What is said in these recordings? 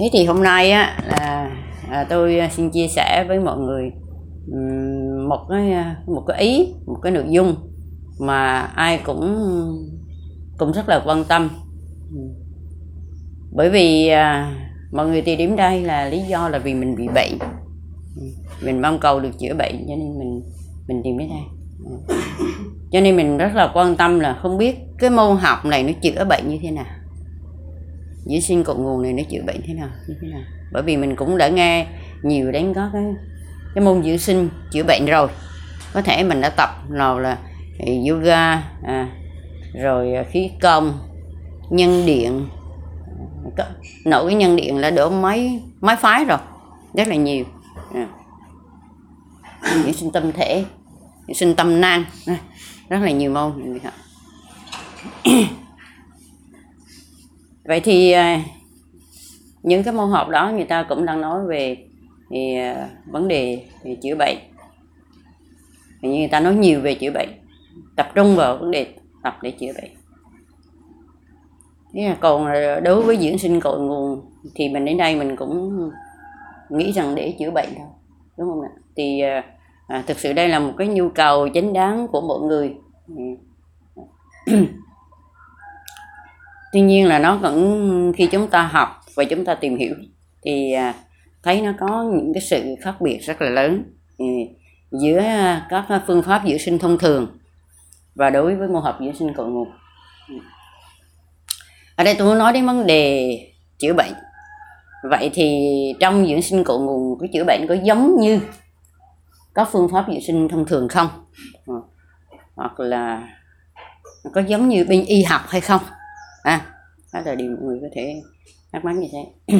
thế thì hôm nay á là à, tôi à, xin chia sẻ với mọi người một cái à, một cái ý một cái nội dung mà ai cũng cũng rất là quan tâm. Bởi vì à, mọi người tìm đến đây là lý do là vì mình bị bệnh. Mình mong cầu được chữa bệnh cho nên mình mình tìm đến đây. Cho nên mình rất là quan tâm là không biết cái môn học này nó chữa bệnh như thế nào dưỡng sinh cội nguồn này nó chữa bệnh thế nào như thế nào? Bởi vì mình cũng đã nghe nhiều đến có cái cái môn dưỡng sinh chữa bệnh rồi. Có thể mình đã tập nào là à, yoga à, rồi à, khí công nhân điện. Có- nội cái nhân điện là đổ mấy mấy phái rồi. Rất là nhiều. À. dưỡng sinh tâm thể dưỡng sinh tâm năng à, rất là nhiều môn. Mình học vậy thì à, những cái môn học đó người ta cũng đang nói về thì, à, vấn đề về chữa bệnh. Thì như người ta nói nhiều về chữa bệnh tập trung vào vấn đề tập để chữa bệnh. Thế là còn à, đối với dưỡng sinh cội nguồn thì mình đến đây mình cũng nghĩ rằng để chữa bệnh thôi đúng không ạ? Thì à, thực sự đây là một cái nhu cầu chính đáng của mọi người tuy nhiên là nó vẫn, khi chúng ta học và chúng ta tìm hiểu thì à, thấy nó có những cái sự khác biệt rất là lớn ừ, giữa các phương pháp dưỡng sinh thông thường và đối với môn học dưỡng sinh cội nguồn. Ở đây tôi muốn nói đến vấn đề chữa bệnh. Vậy thì trong dưỡng sinh cội nguồn, cái chữa bệnh có giống như các phương pháp dưỡng sinh thông thường không? Ờ, hoặc là có giống như bên y học hay không? À đó là điều mọi người có thể thắc mắc như thế.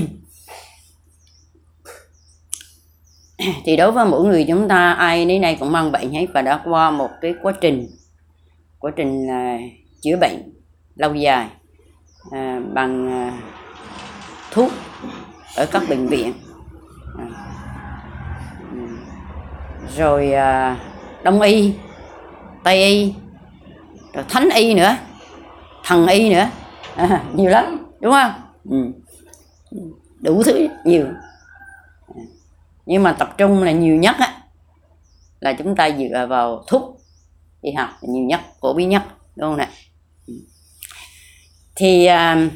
Thì đối với mỗi người chúng ta ai đến đây cũng mang bệnh hết và đã qua một cái quá trình quá trình là chữa bệnh lâu dài à, bằng à, thuốc ở các bệnh viện. À, ừ. rồi à, đông y tây y rồi thánh y nữa thần y nữa à, nhiều lắm đúng không? Ừ. đủ thứ nhiều. Nhưng mà tập trung là nhiều nhất á là chúng ta dựa vào thuốc y học nhiều nhất phổ biến nhất đúng không nè? Ừ. thì à,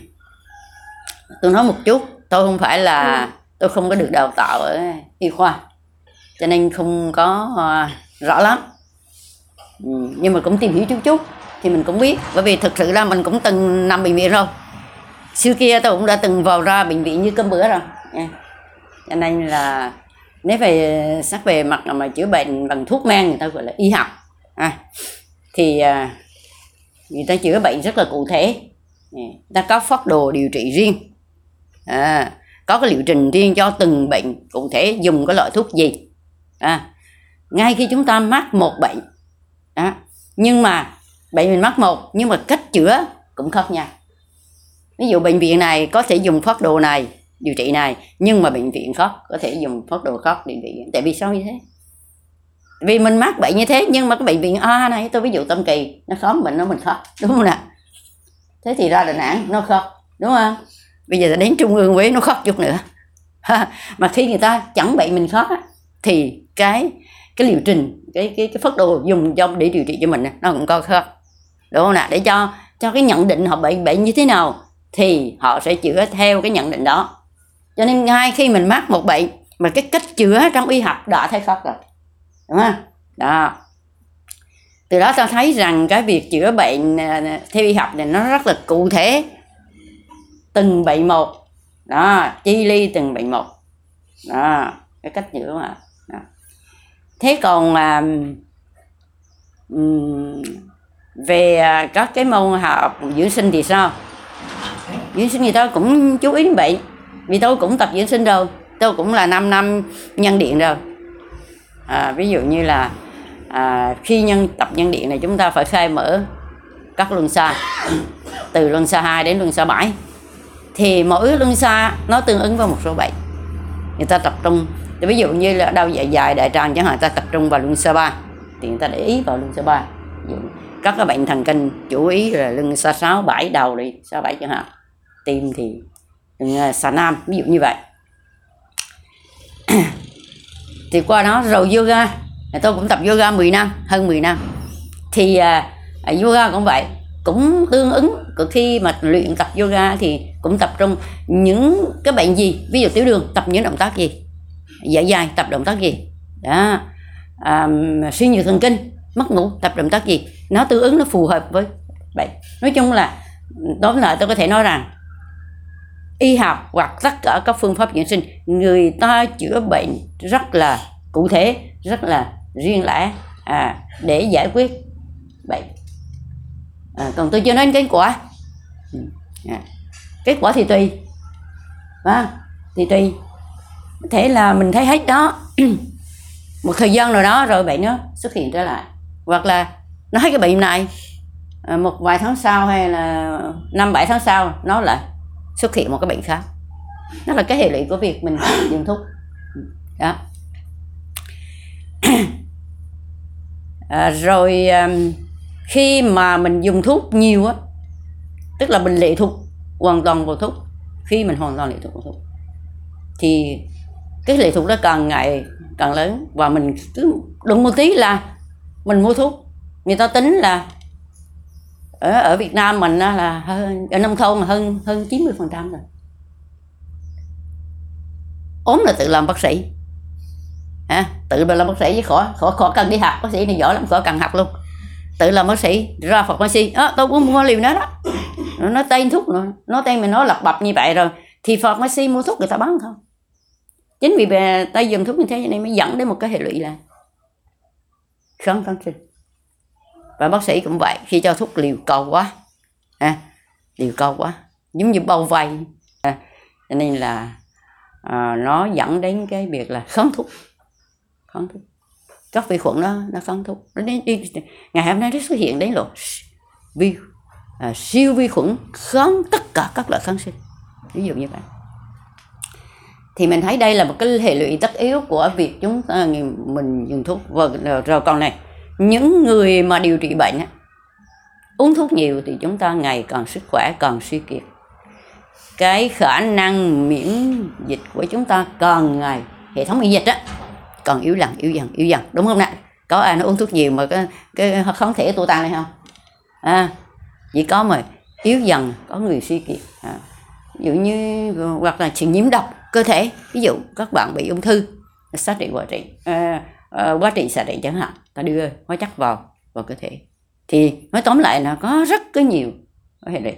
tôi nói một chút tôi không phải là tôi không có được đào tạo ở y khoa cho nên không có à, rõ lắm. Ừ, nhưng mà cũng tìm hiểu chút chút thì mình cũng biết. Bởi vì thực sự ra mình cũng từng nằm bệnh viện rồi. Xưa kia tôi cũng đã từng vào ra bệnh viện như cơm bữa rồi. Cho nên là nếu về sắc về mặt mà chữa bệnh bằng thuốc men người ta gọi là y học à, thì à, người ta chữa bệnh rất là cụ thể. Ta có phác đồ điều trị riêng. À, có cái liệu trình riêng cho từng bệnh cụ thể dùng cái loại thuốc gì. À, ngay khi chúng ta mắc một bệnh à, nhưng mà bệnh mình mắc một nhưng mà cách chữa cũng khác nhau. Ví dụ bệnh viện này có thể dùng phác đồ này điều trị này nhưng mà bệnh viện khác có thể dùng phác đồ khác điều trị. Tại vì sao như thế? Vì mình mắc bệnh như thế nhưng mà cái bệnh viện A này tôi ví dụ tâm kỳ nó khóm bệnh nó mình khóc đúng không nè thế thì ra đà nẵng nó khóc đúng không? Bây giờ đến trung ương huế nó khóc chút nữa. Mà khi người ta chẳng bệnh mình khóc á, thì cái cái liệu trình cái cái cái phác đồ dùng trong để điều trị cho mình nó cũng có khác đúng không nè để cho cho cái nhận định họ bị bệnh như thế nào thì họ sẽ chữa theo cái nhận định đó. Cho nên ngay khi mình mắc một bệnh mà cái cách chữa trong y học đã thấy khác rồi. Đúng không? Đó. Từ đó ta thấy rằng cái việc chữa bệnh à, à, theo y học này nó rất là cụ thể. Từng bệnh một. Đó chi ly từng bệnh một. Đó cái cách chữa mà. Đó. thế còn à, về à, các cái môn học dưỡng sinh thì sao? Dưỡng sinh thì tôi cũng chú ý đến bệnh vì tôi cũng tập dưỡng sinh rồi. Tôi cũng là 5 năm nhân điện rồi. À, ví dụ như là à, khi nhân tập nhân điện này chúng ta phải khai mở các luân xa. Từ luân xa 2 đến luân xa 7 thì mỗi luân xa nó tương ứng với một số bệnh người ta tập trung. Thì ví dụ như là đau dạ dày đại tràng chẳng hạn ta tập trung vào luân xa 3 thì người ta để ý vào luân xa 3 ví dụ các cái bệnh thần kinh chủ ý là lưng xa 6 7 đầu đi 6 7 chẳng hạn. Tim thì lưng xà nam ví dụ như vậy. Thì qua đó rồi yoga tôi cũng tập yoga 10 năm hơn 10 năm. Thì uh, yoga cũng vậy cũng tương ứng. Khi mà luyện tập yoga thì cũng tập trung những cái bệnh gì ví dụ tiểu đường tập những động tác gì? Dạ dày tập động tác gì? Đó. À, suy nhược thần kinh mất ngủ tập động tác gì? Nó tương ứng nó phù hợp với bệnh nói chung là tóm lại tôi có thể nói rằng y học hoặc tất cả các phương pháp dưỡng sinh người ta chữa bệnh rất là cụ thể rất là riêng lẻ à, để giải quyết bệnh. À, còn tôi chưa nói kết quả. Ừ, à, kết quả thì tùy. À, thì tùy. Có thể là mình thấy hết đó. Một thời gian rồi đó rồi bệnh nó xuất hiện trở lại. Hoặc là nói cái bệnh này. À, một vài tháng sau hay là năm bảy tháng sau nó lại xuất hiện một cái bệnh khác. Đó là cái hệ lụy của việc mình dùng thuốc. Đó. À, rồi à, khi mà mình dùng thuốc nhiều á tức là mình lệ thuộc hoàn toàn vào thuốc khi mình hoàn toàn lệ thuộc vào thuốc thì cái lệ thuộc đó càng ngày càng lớn. Và mình cứ đụng một tí là mình mua thuốc người ta tính là ở ở Việt Nam mình là hơn ở nông thôn là hơn hơn 90 phần trăm rồi. Ốm là tự làm bác sĩ. À, tự làm bác sĩ chứ khỏi khỏi khỏi cần đi học. Bác sĩ này giỏi lắm khỏi cần học luôn. Tự làm bác sĩ ra phật bác sĩ. À, tôi cũng mua liều nó đó. Nó tên thuốc nữa nó tên mình nói lập bập như vậy rồi thì phật bác sĩ mua thuốc người ta bán không chính vì về tay dùng thuốc như thế này mới dẫn đến một cái hệ lụy là kháng kháng sinh và bác sĩ cũng vậy khi cho thuốc liều cầu quá à, liều cầu quá giống như bao vây à, cho nên là à, nó dẫn đến cái việc là kháng thuốc kháng thuốc. Các vi khuẩn nó nó kháng thuốc. Nó đến đi ngày hôm nay nó xuất hiện đến rồi vi à, siêu vi khuẩn kháng tất cả các loại kháng sinh. Ví dụ như vậy. Thì mình thấy đây là một cái hệ lụy tất yếu của việc chúng ta mình dùng thuốc. Và rồi còn này những người mà điều trị bệnh á, uống thuốc nhiều thì chúng ta ngày càng sức khỏe càng suy kiệt. Cái khả năng miễn dịch của chúng ta càng ngày hệ thống miễn dịch á còn yếu dần yếu dần yếu dần. Đúng không nè? Có ai nó uống thuốc nhiều mà cái cái kháng thể tu tăng này không? À chỉ có mà yếu dần có người suy kiệt. À, ví dụ như hoặc là chuyện nhiễm độc cơ thể. Ví dụ các bạn bị ung thư xác định quá trị à, Ờ, quá trình xạ trị chẳng hạn ta đưa hóa chất vào vào cơ thể thì nói tóm lại là có rất có nhiều hệ lụy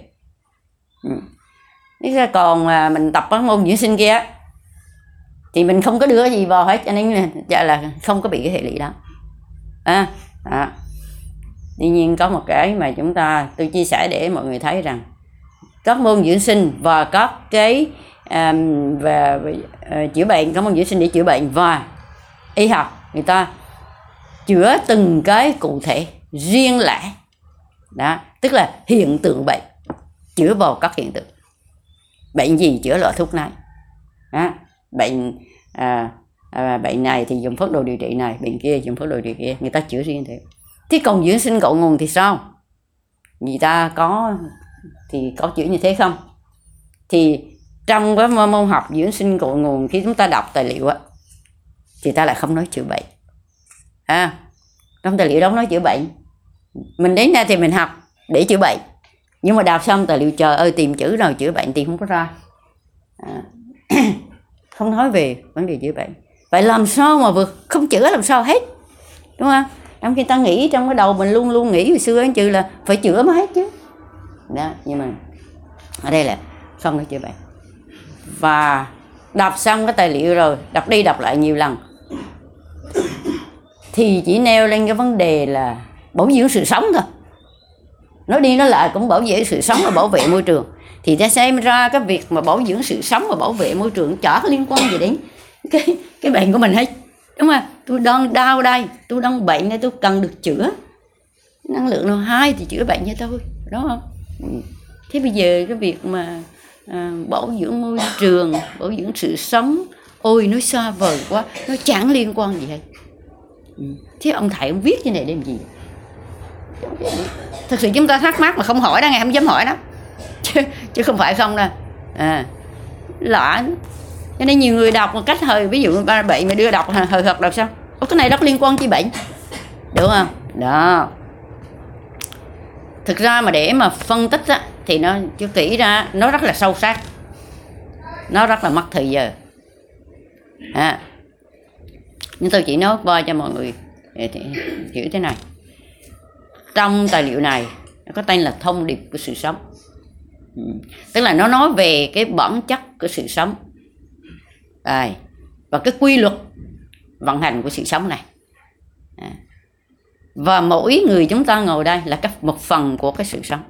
ừ. ra còn mà mình tập các môn dưỡng sinh kia thì mình không có đưa gì vào hết cho nên là, là không có bị cái hệ lụy đó à, à. tuy nhiên có một cái mà chúng ta tôi chia sẻ để mọi người thấy rằng các môn dưỡng sinh và các cái um, và, uh, chữa bệnh các môn dưỡng sinh để chữa bệnh và y học người ta chữa từng cái cụ thể riêng lẻ. Đó tức là hiện tượng bệnh chữa vào các hiện tượng. Bệnh gì chữa loại thuốc này? Đó bệnh à, à, bệnh này thì dùng phác đồ điều trị này bệnh kia dùng phác đồ điều trị kia người ta chữa riêng thế. Thế còn dưỡng sinh cội nguồn thì sao? Người ta có thì có chữa như thế không? Thì trong cái môn học dưỡng sinh cội nguồn khi chúng ta đọc tài liệu á thì ta lại không nói chữa bệnh. À, trong tài liệu đó nói chữa bệnh. Mình đến đây thì mình học để chữa bệnh. Nhưng mà đọc xong tài liệu chờ ơi tìm chữ nào chữa bệnh thì không có ra. À, không nói về vấn đề chữa bệnh. Vậy làm sao mà vượt không chữa làm sao hết? Đúng không? Trong khi ta nghĩ trong cái đầu mình luôn luôn nghĩ hồi xưa anh chữ là phải chữa mới hết chứ. Đó nhưng mà ở đây là không nói chữa bệnh. Và đọc xong cái tài liệu rồi đọc đi đọc lại nhiều lần thì chỉ nêu lên cái vấn đề là bảo dưỡng sự sống thôi. Nói đi nói lại cũng bảo vệ sự sống và bảo vệ môi trường. Thì ta xem ra cái việc mà bảo dưỡng sự sống và bảo vệ môi trường chả có liên quan gì đến cái cái bệnh của mình hết. Đúng không? Tôi đang đau đây tôi đang bệnh đây tôi cần được chữa. Năng lượng nào hai thì chữa bệnh cho tôi đúng không? Thế bây giờ cái việc mà à, bảo dưỡng môi trường bảo dưỡng sự sống ôi nó xa vời quá nó chẳng liên quan gì hết thế ông thầy ông viết như này để làm gì? Thật sự chúng ta thắc mắc mà không hỏi đó ngày không dám hỏi đó chứ chứ không phải không đâu. À lạ. Cho nên nhiều người đọc một cách hơi ví dụ ba bệnh mà đưa đọc hơi hợt đọc sao? Ủa, cái này rất liên quan chi bệnh. Đúng không? Đó. Thực ra mà để mà phân tích á, thì nó chưa kỹ ra nó rất là sâu sắc. Nó rất là mất thời giờ. À nhưng tôi chỉ nói qua cho mọi người. Hiểu thế này. Trong tài liệu này nó có tên là thông điệp của sự sống. Ừ. tức là nó nói về cái bản chất của sự sống. À, và cái quy luật vận hành của sự sống này. À. và mỗi người chúng ta ngồi đây là cái một phần của cái sự sống.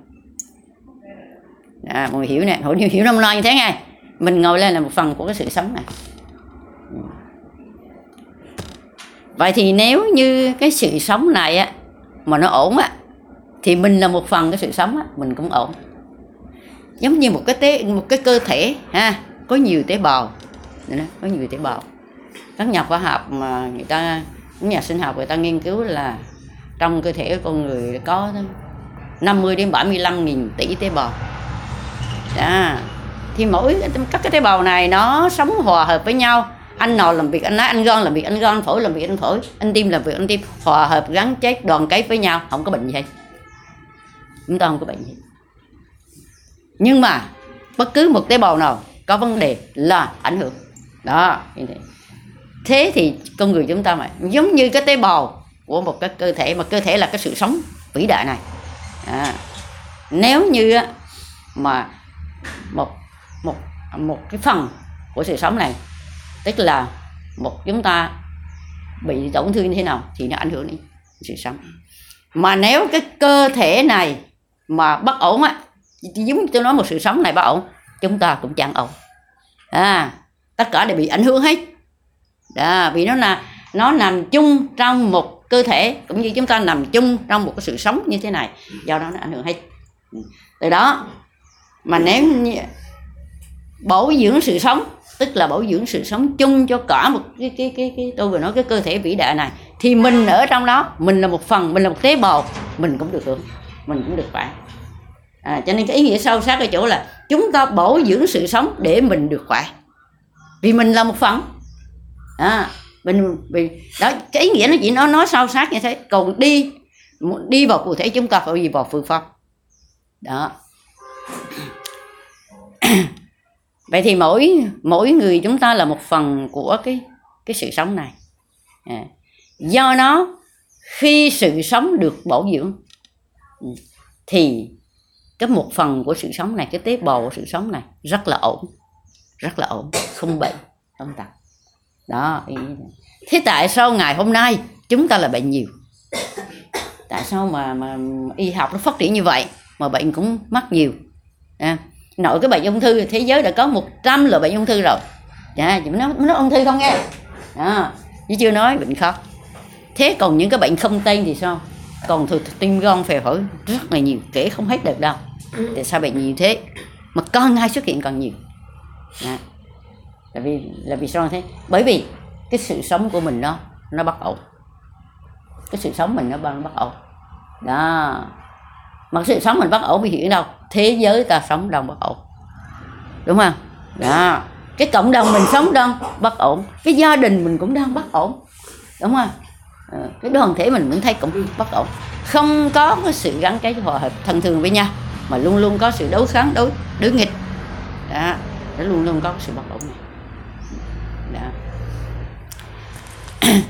À, mọi người hiểu nè. Hiểu hiểu năm nay như thế này. Mình ngồi lên là một phần của cái sự sống này ừ vậy thì nếu như cái sự sống này á, mà nó ổn á, thì mình là một phần cái sự sống á, mình cũng ổn. Giống như một cái tế, một cái cơ thể, ha, có nhiều tế bào. Có nhiều tế bào. Các nhà khoa học mà người ta những nhà sinh học người ta nghiên cứu là trong cơ thể của con người có 50 đến 75 nghìn tỷ tế bào. Đó. thì mỗi các cái tế bào này nó sống hòa hợp với nhau anh nào làm việc anh nói anh gan làm việc anh gan phổi làm việc anh phổi. Anh tim làm việc anh tim. Hòa hợp gắn chết đoàn kết với nhau không có bệnh gì hết. Chúng ta không có bệnh gì. Nhưng mà bất cứ một tế bào nào có vấn đề là ảnh hưởng. Đó như thế. Thế thì con người chúng ta mà giống như cái tế bào của một cái cơ thể mà cơ thể là cái sự sống vĩ đại này. À, nếu như mà một một một cái phần của sự sống này tức là một chúng ta bị tổn thương như thế nào thì nó ảnh hưởng đến sự sống. Mà nếu cái cơ thể này mà bất ổn á giống tôi nói một sự sống này bất ổn chúng ta cũng chẳng ổn. À tất cả đều bị ảnh hưởng hết. Đó, vì nó là nó nằm chung trong một cơ thể cũng như chúng ta nằm chung trong một cái sự sống như thế này do đó nó ảnh hưởng hết. Từ đó mà nếu bổ dưỡng sự sống tức là bảo dưỡng sự sống chung cho cả một cái cái cái, cái tôi vừa nói cái cơ thể vĩ đại này. Thì mình ở trong đó mình là một phần mình là một tế bào mình cũng được hưởng mình cũng được khỏe. À, cho nên cái ý nghĩa sâu sắc ở chỗ là chúng ta bảo dưỡng sự sống để mình được khỏe. Vì mình là một phần. À, mình vì đó cái ý nghĩa nó chỉ nó nói sâu sắc như thế. Còn đi đi vào cụ thể chúng ta phải gì vào phương pháp. Đó vậy thì mỗi mỗi người chúng ta là một phần của cái cái sự sống này. À, do nó khi sự sống được bảo dưỡng ừ, thì cái một phần của sự sống này cái tế bào của sự sống này rất là ổn rất là ổn không bệnh không tật. Đó thế tại sao ngày hôm nay chúng ta là bệnh nhiều? Tại sao mà mà y học nó phát triển như vậy mà bệnh cũng mắc nhiều? À, nội cái bệnh ung thư thế giới đã có 100 loại bệnh ung thư rồi. Dạ nói nói ung thư không nghe. Đó chứ chưa nói bệnh khác thế còn những cái bệnh không tên thì sao? Còn thuộc tim gan phèo phổi rất là nhiều kể không hết được đâu. Tại sao bệnh nhiều thế? Mà con ai xuất hiện còn nhiều. Đó. là vì là vì sao thế? Bởi vì cái sự sống của mình nó nó bất ổn cái sự sống mình nó bất ổn đó. Mà sự sống mình bất ổn vì hiểu đâu thế giới ta sống đang bất ổn. Đúng không? Đó. Cái cộng đồng mình sống đang bất ổn, cái gia đình mình cũng đang bất ổn. Đúng không? Ờ, cái đoàn thể mình cũng thấy cũng bất ổn. Không có cái sự gắn kết hòa hợp thân thường với nhau, mà luôn luôn có sự đấu kháng, đối đối nghịch. Đó. Nó luôn luôn có sự bất ổn này. Đó.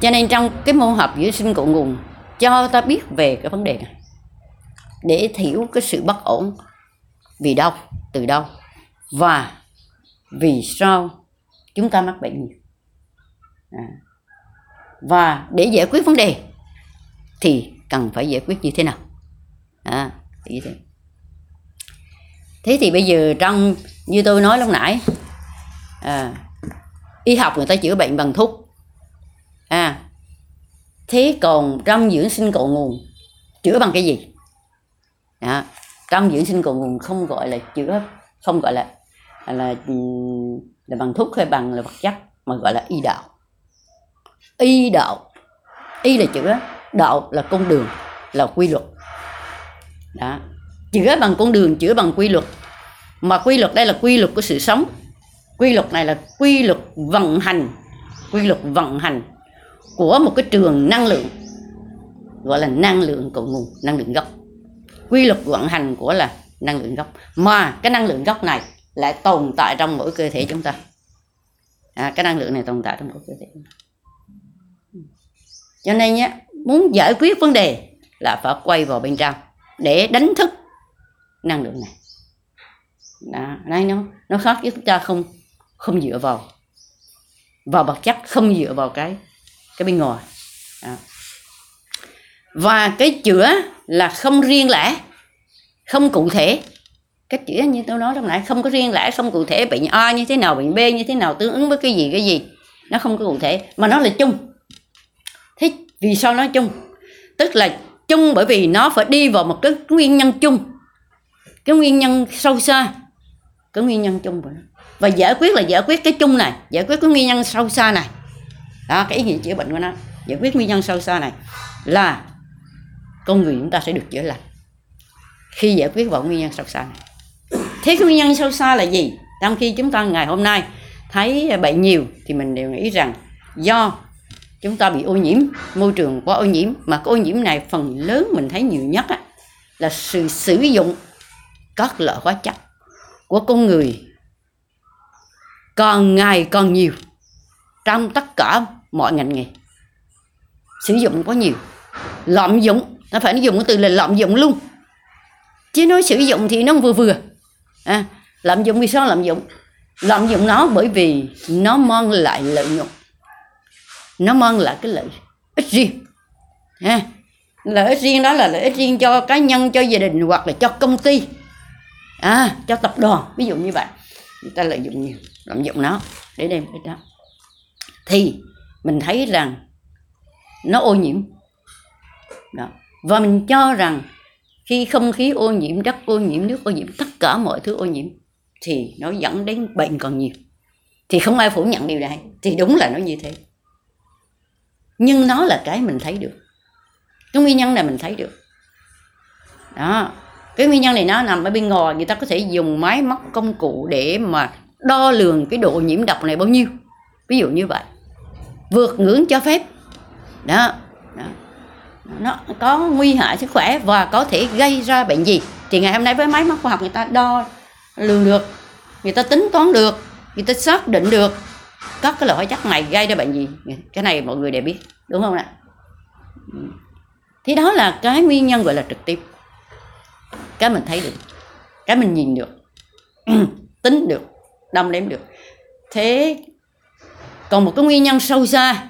Cho nên trong cái môn học giữa sinh cội nguồn, cho ta biết về cái vấn đề này để thiểu cái sự bất ổn. Vì đâu? Từ đâu? Và vì sao chúng ta mắc bệnh nhiều? À. và để giải quyết vấn đề thì cần phải giải quyết như thế nào? À, như thế. Thế thì bây giờ trong như tôi nói lúc nãy à, y học người ta chữa bệnh bằng thuốc. À thế còn trong dưỡng sinh cội nguồn chữa bằng cái gì? Đó. trong dưỡng sinh cội nguồn không gọi là chữa, không gọi là là là bằng thuốc hay bằng là vật chất, mà gọi là y đạo. Y đạo. Y là chữa, đạo là con đường, là quy luật. Đó. Chữa bằng con đường, chữa bằng quy luật. Mà quy luật đây là quy luật của sự sống. Quy luật này là quy luật vận hành, quy luật vận hành của một cái trường năng lượng, gọi là năng lượng cội nguồn, năng lượng gốc quy luật vận hành của là năng lượng gốc. Mà cái năng lượng gốc này lại tồn tại trong mỗi cơ thể chúng ta. À, cái năng lượng này tồn tại trong mỗi cơ thể chúng ta. Cho nên nhé muốn giải quyết vấn đề là phải quay vào bên trong để đánh thức năng lượng này. Đó, đây nó nó khác với chúng ta không không dựa vào vào vật chất không dựa vào cái cái bên ngoài. Đó và cái chữa là không riêng lẻ, không cụ thể. Cách chữa như tôi nói lúc nãy, không có riêng lẻ, không cụ thể. Bệnh A như thế nào, bệnh B như thế nào, tương ứng với cái gì cái gì, nó không có cụ thể. Mà nó là chung. Thế vì sao nói chung? Tức là chung bởi vì nó phải đi vào một cái nguyên nhân chung. Cái nguyên nhân sâu xa, cái nguyên nhân chung của nó. Và giải quyết là giải quyết cái chung này, giải quyết cái nguyên nhân sâu xa này. Đó, cái ý nghĩa chữa bệnh của nó. Giải quyết nguyên nhân sâu xa này là con người chúng ta sẽ được chữa lành. Khi giải quyết vào nguyên nhân sâu xa này. Thế cái nguyên nhân sâu xa là gì? Trong khi chúng ta ngày hôm nay thấy bệnh nhiều thì mình đều nghĩ rằng do chúng ta bị ô nhiễm môi trường quá ô nhiễm mà cái ô nhiễm này phần lớn mình thấy nhiều nhất á, là sự sử dụng các loại hóa chất của con người còn ngày còn nhiều trong tất cả mọi ngành nghề. Sử dụng quá nhiều lạm dụng nó phải dùng cái từ là lạm dụng luôn. Chứ nói sử dụng thì nó vừa vừa. À, lạm dụng vì sao lạm dụng? Lạm dụng nó bởi vì nó mang lại lợi nhuận. Nó mang lại cái lợi ích riêng. À, lợi ích riêng đó là lợi ích riêng cho cá nhân cho gia đình hoặc là cho công ty. À cho tập đoàn ví dụ như vậy. Người ta lợi dụng nhiều lạm dụng nó để đem cái đó. Thì mình thấy rằng nó ô nhiễm. Đó và mình cho rằng khi không khí ô nhiễm đất ô nhiễm nước ô nhiễm tất cả mọi thứ ô nhiễm thì nó dẫn đến bệnh còn nhiều. Thì không ai phủ nhận điều này. Thì đúng là nó như thế. Nhưng nó là cái mình thấy được. Cái nguyên nhân này mình thấy được. Đó. Cái nguyên nhân này nó nằm ở bên ngoài. Người ta có thể dùng máy móc công cụ để mà đo lường cái độ nhiễm độc này bao nhiêu. Ví dụ như vậy. Vượt ngưỡng cho phép. Đó, đó nó có nguy hại sức khỏe và có thể gây ra bệnh gì? Thì ngày hôm nay với máy móc khoa học người ta đo lường được, người ta tính toán được, người ta xác định được các cái loại hóa chất này gây ra bệnh gì. Cái này mọi người đều biết, đúng không ạ? Thì đó là cái nguyên nhân gọi là trực tiếp. Cái mình thấy được, cái mình nhìn được, tính được, đong đếm được. Thế còn một cái nguyên nhân sâu xa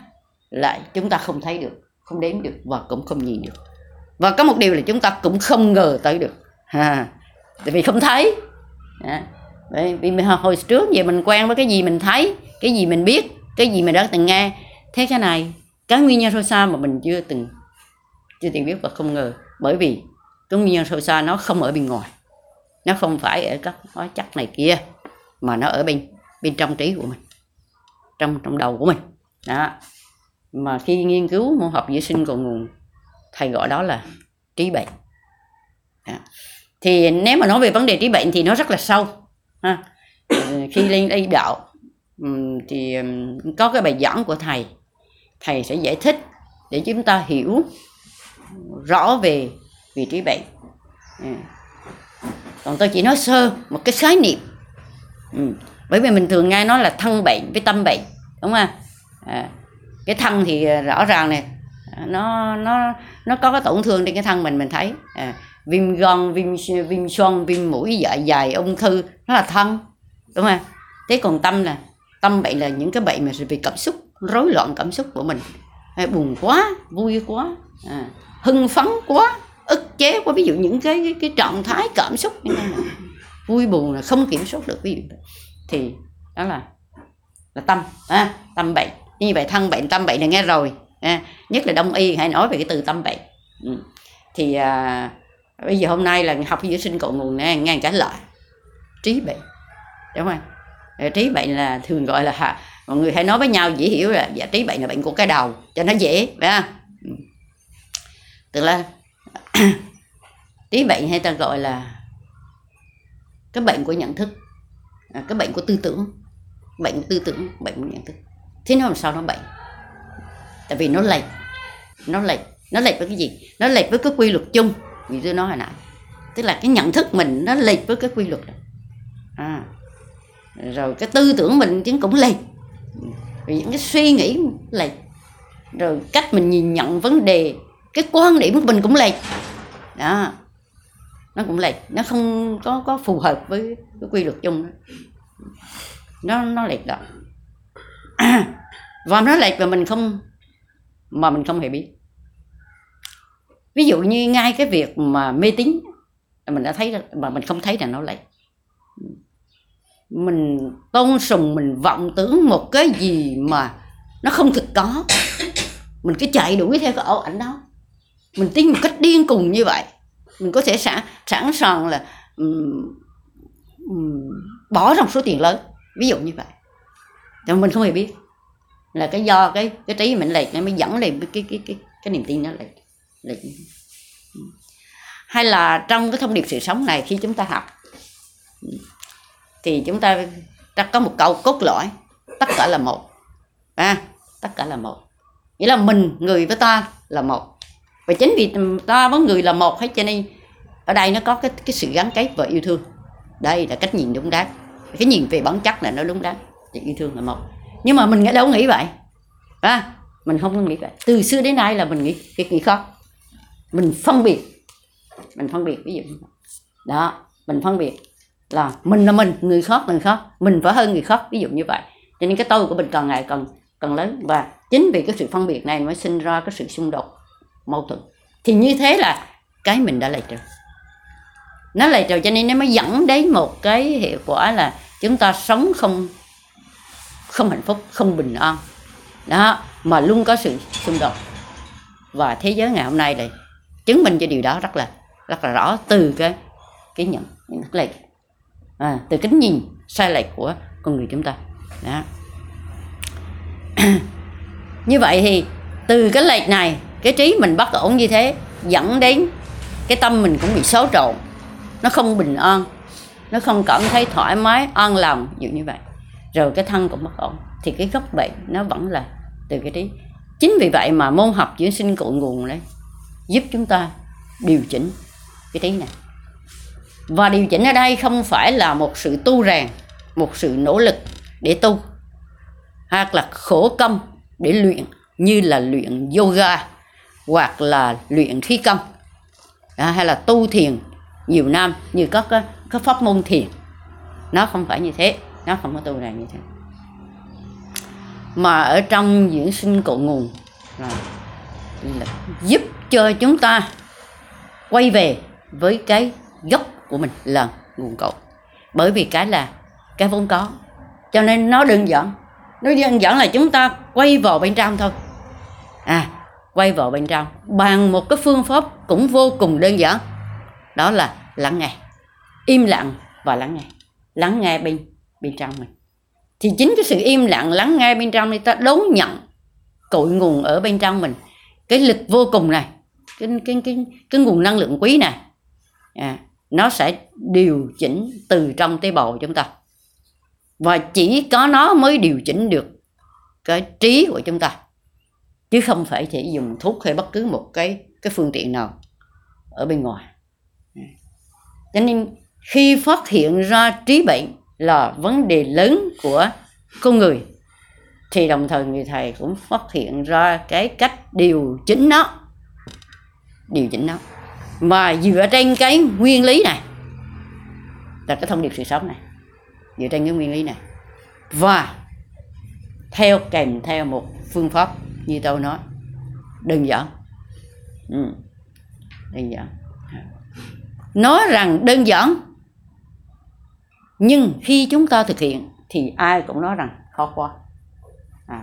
lại chúng ta không thấy được không đếm được và cũng không nhìn được. Và có một điều là chúng ta cũng không ngờ tới được. Ha. Tại vì không thấy. À, vì mình hồi trước giờ mình quen với cái gì mình thấy cái gì mình biết cái gì mình đã từng nghe. Thế cái này cái nguyên nhân sâu xa mà mình chưa từng chưa từng biết và không ngờ. Bởi vì cái nguyên nhân sâu xa nó không ở bên ngoài. Nó không phải ở các hóa chất này kia mà nó ở bên bên trong trí của mình trong trong đầu của mình. Đó mà khi nghiên cứu môn học vệ sinh cội nguồn thầy gọi đó là trí bệnh à. thì nếu mà nói về vấn đề trí bệnh thì nó rất là sâu ha. khi lên đây đạo thì có cái bài giảng của thầy thầy sẽ giải thích để chúng ta hiểu rõ về vị trí bệnh à. còn tôi chỉ nói sơ một cái khái niệm ừ. bởi vì mình thường nghe nói là thân bệnh với tâm bệnh đúng không à, cái thân thì ờ, rõ ràng này nó nó nó có cái tổn thương trên cái thân mình mình thấy. À, viêm gan viêm viêm xoang viêm mũi dạ dày ung thư nó là thân đúng không? Thế còn tâm là tâm bệnh là những cái bệnh mà về cảm xúc rối loạn cảm xúc của mình. Buồn quá vui quá à, hưng phấn quá ức chế quá. Ví dụ những cái cái, cái trạng thái cảm xúc như này. Vui buồn là không kiểm soát được ví dụ thì đó là là tâm à, tâm bệnh như vậy thân bệnh tâm bệnh là nghe rồi à, nhất là đông y hay nói về cái từ tâm bệnh ừ. thì à, bây giờ hôm nay là học dưỡng sinh cội nguồn này nghe trả lời. Trí bệnh đúng không? Ờ, trí bệnh là thường gọi là mọi người hay nói với nhau dễ hiểu là dạ, trí bệnh là bệnh của cái đầu cho nó dễ phải không? Ừ. tức là trí bệnh hay ta gọi là cái bệnh của nhận thức à, cái bệnh của tư tưởng. Bệnh tư tưởng bệnh của nhận thức thế nó làm sao nó bệnh. Tại vì nó lệch. Nó lệch. Nó lệch với cái gì? Nó lệch với cái quy luật chung. Như tôi nói hồi nãy. Tức là cái nhận thức mình nó lệch với cái quy luật đó. à, rồi cái tư tưởng mình chính cũng lệch. Rồi những cái suy nghĩ lệch. Rồi cách mình nhìn nhận vấn đề. Cái quan điểm của mình cũng lệch. Đó. Nó cũng lệch. Nó không có có phù hợp với cái quy luật chung đó. nó nó lệch đó. và nó lệch và mình không mà mình không hề biết. Ví dụ như ngay cái việc mà mê tín mình đã thấy mà mình không thấy là nó lệch mình tôn sùng mình vọng tưởng một cái gì mà nó không thực có. Mình cứ chạy đuổi theo cái ảo ảnh đó. Mình tin một cách điên cùng như vậy. Mình có thể sẵn sẵn sàng là um, um, bỏ ra một số tiền lớn. Ví dụ như vậy. Nhưng mình không hề biết là cái do cái cái trí mình lệch nó mới dẫn lên cái cái cái cái, cái niềm tin nó lệch lệch. Hay là trong cái thông điệp sự sống này khi chúng ta học thì chúng ta ta có một câu cốt lõi tất cả là một. À, tất cả là một. Nghĩa là mình người với ta là một. Và chính vì ta với người là một hết cho nên ở đây nó có cái cái sự gắn kết và yêu thương. Đây là cách nhìn đúng đắn. Cái nhìn về bản chất là nó đúng đắn. Thì yêu thương là một nhưng mà mình đâu nghĩ vậy. À, mình không nghĩ vậy. Từ xưa đến nay là mình nghĩ cái nghĩ khác mình phân biệt. Mình phân biệt ví dụ đó mình phân biệt là mình là mình người khác người khác. Mình phải hơn người khác ví dụ như vậy. Cho nên cái tôi của mình càng ngày càng càng lớn. Và chính vì cái sự phân biệt này mới sinh ra cái sự xung đột mâu thuẫn. Thì như thế là cái mình đã lệch rồi nó lệch rồi cho nên nó mới dẫn đến một cái hiệu quả là chúng ta sống không không hạnh phúc không bình an. Đó mà luôn có sự xung đột. Và thế giới ngày hôm nay này chứng minh cho điều đó rất là rất là rõ từ cái cái nhận nhận lệch à, từ cái nhìn sai lệch của con người chúng ta. Đó. Như vậy thì từ cái lệch này cái trí mình bất ổn như thế dẫn đến cái tâm mình cũng bị xáo trộn. Nó không bình an nó không cảm thấy thoải mái an lòng dụ như vậy rồi cái thân cũng bất ổn thì cái gốc bệnh nó vẫn là từ cái trí chính vì vậy mà môn học dưỡng sinh cội nguồn đấy giúp chúng ta điều chỉnh cái trí này và điều chỉnh ở đây không phải là một sự tu rèn một sự nỗ lực để tu hoặc là khổ công để luyện như là luyện yoga hoặc là luyện khí công. À, hay là tu thiền nhiều năm như các các pháp môn thiền. Nó không phải như thế nó không có tu rèn như thế mà ở trong diễn sinh cội nguồn là, là giúp cho chúng ta quay về với cái gốc của mình là nguồn cội. Bởi vì cái là cái vốn có. Cho nên nó đơn giản. Nó đơn giản là chúng ta quay vào bên trong thôi. À quay vào bên trong bằng một cái phương pháp cũng vô cùng đơn giản. Đó là lắng nghe. Im lặng và lắng nghe. Lắng nghe bên bên trong mình. Thì chính cái sự im lặng lắng nghe bên trong này ta đón nhận cội nguồn ở bên trong mình. Cái lực vô cùng này cái cái cái cái nguồn năng lượng quý này à, nó sẽ điều chỉnh từ trong tế bào chúng ta. Và chỉ có nó mới điều chỉnh được cái trí của chúng ta. Chứ không phải chỉ dùng thuốc hay bất cứ một cái cái phương tiện nào ở bên ngoài. Cho nên khi phát hiện ra trí bệnh là vấn đề lớn của con người. Thì đồng thời người thầy cũng phát hiện ra cái cách điều chỉnh nó. Điều chỉnh nó. Mà dựa trên cái nguyên lý này, là cái thông điệp sự sống này. Dựa trên cái nguyên lý này. Và theo kèm theo một phương pháp như tôi nói. Đơn giản. Ừ. đơn giản. Nói rằng đơn giản nhưng khi chúng ta thực hiện thì ai cũng nói rằng khó quá. À.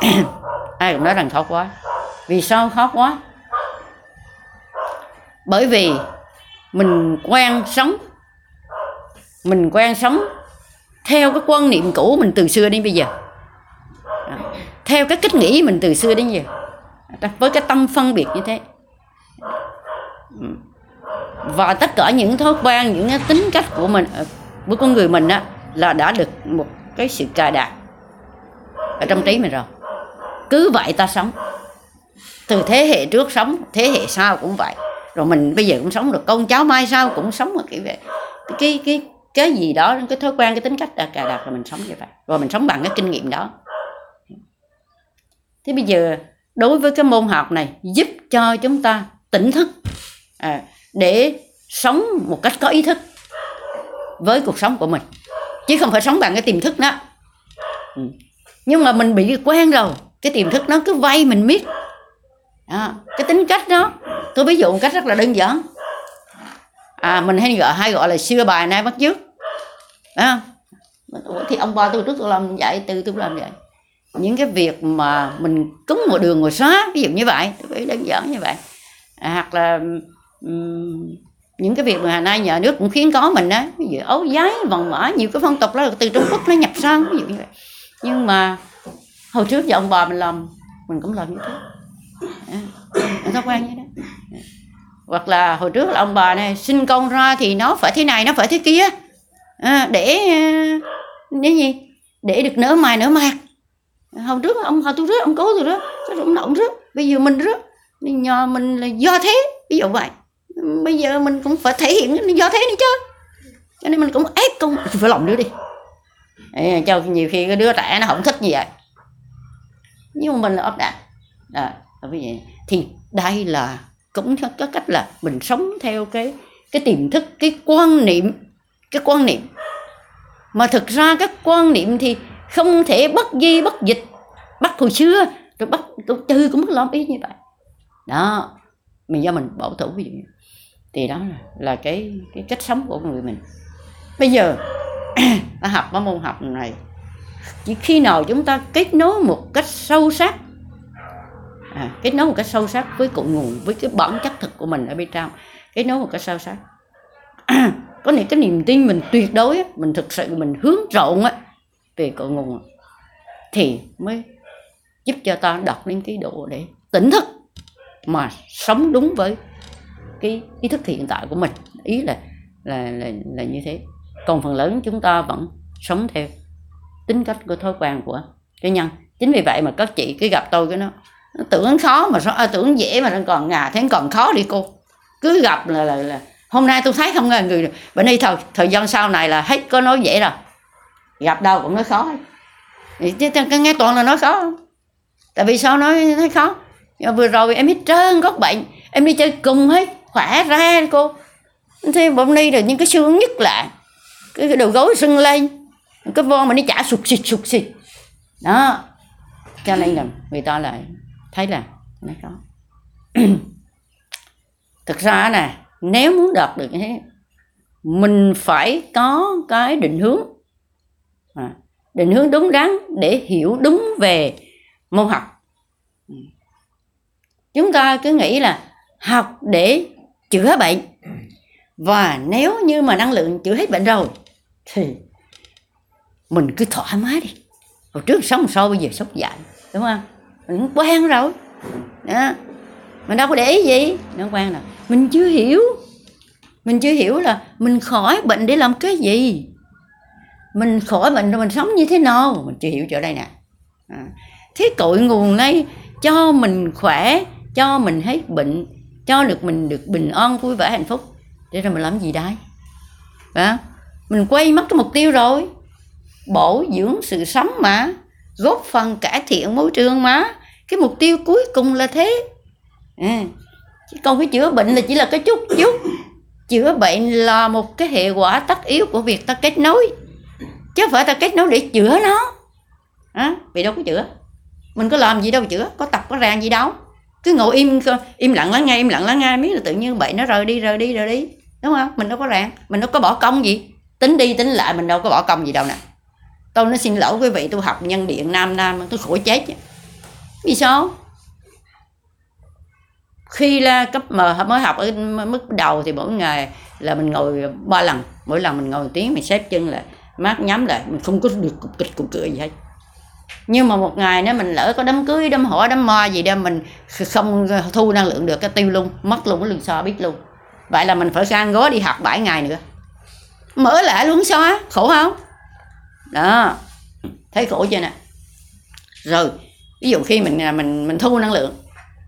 ai cũng nói rằng khó quá. Vì sao khó quá? Bởi vì mình quen sống, mình quen sống theo cái quan niệm cũ mình từ xưa đến bây giờ. À. Theo cái cách nghĩ mình từ xưa đến giờ. Với cái tâm phân biệt như thế. Ừ. Và tất cả những thói quen, những cái tính cách của mình với con người mình á là đã được một cái sự cài đặt ở trong trí mình rồi. Cứ vậy ta sống. Từ thế hệ trước sống thế hệ sau cũng vậy. Rồi mình bây giờ cũng sống được con cháu mai sau cũng sống ở kiểu vậy. Cái cái cái gì đó cái thói quen cái tính cách đã cài đặt rồi mình sống như vậy. Rồi mình sống bằng cái kinh nghiệm đó. Thế bây giờ đối với cái môn học này giúp cho chúng ta tỉnh thức à, để sống một cách có ý thức với cuộc sống của mình. Chứ không phải sống bằng cái tiềm thức đó. Ừ. nhưng mà mình bị quen rồi cái tiềm thức nó cứ vay mình miết. À, cái tính cách đó. Tôi ví dụ một cách rất là đơn giản. À mình hay gọi hay gọi là xưa bài nay bắt trước à, thì ông ba tôi trước tôi làm vậy từ tôi làm vậy. Những cái việc mà mình cúng một đường ngồi xóa ví dụ như vậy. Tôi đơn giản như vậy. À, hoặc là um, những cái việc mà nay nhà nước cũng khiến có mình á ví dụ ấu giấy vòng mã nhiều cái phong tục đó từ trung quốc nó nhập sang ví dụ như vậy. Nhưng mà hồi trước giờ ông bà mình làm mình cũng làm như thế. À, thói quen như đó dạ. hoặc là hồi trước là ông bà này sinh con ra thì nó phải thế này nó phải thế kia. À, để ờ, để gì? Để được nở mày nở mặt hồi trước ông hồi tôi rước ông cố tôi rước tôi ông động rước bây giờ mình rước nhờ mình là do thế ví dụ vậy bây giờ mình cũng phải thể hiện do thế này chứ. Cho nên mình cũng ép con phải lòng đứa đi. Cho nhiều khi cái đứa trẻ nó không thích như vậy. Nhưng mà mình là áp đặt à, vì vậy thì đây là cũng có cách là mình sống theo cái cái tiềm thức cái quan niệm cái quan niệm. Mà thực ra các quan niệm thì không thể bất di bất dịch bắt hồi xưa. Rồi bắt tôi chơi cũng lòng ý như vậy. Đó mình do mình bảo thủ ví dụ thì đó là, là cái cái cách sống của người mình. Bây giờ ta học cái môn học này. Chỉ khi nào chúng ta kết nối một cách sâu sắc à, kết nối một cách sâu sắc với cội nguồn với cái bản chất thực của mình ở bên trong kết nối một cách sâu sắc. Có những cái niềm tin mình tuyệt đối mình thực sự mình hướng rộng á về cội nguồn thì mới giúp cho ta đọc đến cái độ để tỉnh thức mà sống đúng với cái ý thức hiện tại của mình. Ý là là là, là như thế. Còn phần lớn chúng ta vẫn sống theo tính cách của thói quen của cái nhân. Chính vì vậy mà các chị cứ gặp tôi cái nó, nó tưởng khó mà à, tưởng dễ mà nó còn ngà thế còn khó đi cô. Cứ gặp là là, là hôm nay tôi thấy không là người bữa nay thời thời gian sau này là hết có nói dễ rồi. Gặp đâu cũng nói khó chứ nghe toàn là nói khó tại vì sao nói nói khó? Vừa rồi em hết trơn gốc bệnh em đi chơi cùng hết khỏe ra cô. Thế bỗng đi rồi những cái xương nhất lại cái đầu gối sưng lên cái von mà nó chả sụt xịt sụt xịt. Đó. Cho nên là người ta lại thấy là nó có. Thực ra nè nếu muốn đạt được như thế mình phải có cái định hướng. À, định hướng đúng đắn để hiểu đúng về môn học. Chúng ta cứ nghĩ là học để chữa bệnh. Và nếu như mà năng lượng chữa hết bệnh rồi, thì mình cứ thoải mái đi. Hồi trước sống sau bây giờ sống dại, đúng không? Mình quen rồi. Đó. mình đâu có để ý gì. Nó quen rồi. Mình chưa hiểu. Mình chưa hiểu là mình khỏi bệnh để làm cái gì. Mình khỏi bệnh rồi mình sống như thế nào? Mình chưa hiểu chỗ đây nè. À. thế cội nguồn này cho mình khỏe, cho mình hết bệnh cho được mình được bình an vui vẻ hạnh phúc. Để rồi mình làm gì đấy à, mình quay mất cái mục tiêu rồi. Bổ dưỡng sự sống mà. Góp phần cải thiện môi trường mà. Cái mục tiêu cuối cùng là thế. À, chứ còn cái chữa bệnh là chỉ là cái chút chút. Chữa bệnh là một cái hệ quả tất yếu của việc ta kết nối. Chứ không phải ta kết nối để chữa nó. À, vì đâu có chữa. Mình có làm gì đâu chữa. Có tập có ràng gì đâu cứ ngồi im im lặng lắng nghe, im lặng lắng nghe miết là tự nhiên bệnh nó rời đi rời đi rời đi. Đúng không? Mình đâu có ràng, mình đâu có bỏ công gì. Tính đi, tính lại, mình đâu có bỏ công gì đâu nè. Tôi nói xin lỗi quý vị, tôi học nhân điện nam nam, tôi khổ chết vì sao? Khi là cấp mà mới học ở mức đầu thì mỗi ngày là mình ngồi ba lần. Mỗi lần mình ngồi một tiếng, mình xếp chân lại mắt nhắm lại, mình không có được cục kịch, cục cười gì hết nhưng mà một ngày nếu mình lỡ có đám cưới đám hỏi đám ma gì đó mình không thu năng lượng được cái tiêu luôn mất luôn cái lương so biết luôn. Vậy là mình phải sang gói đi học 7 ngày nữa. Mở lại luôn so khổ không? Đó thấy khổ chưa nè? Rồi ví dụ khi mình à, mình mình thu năng lượng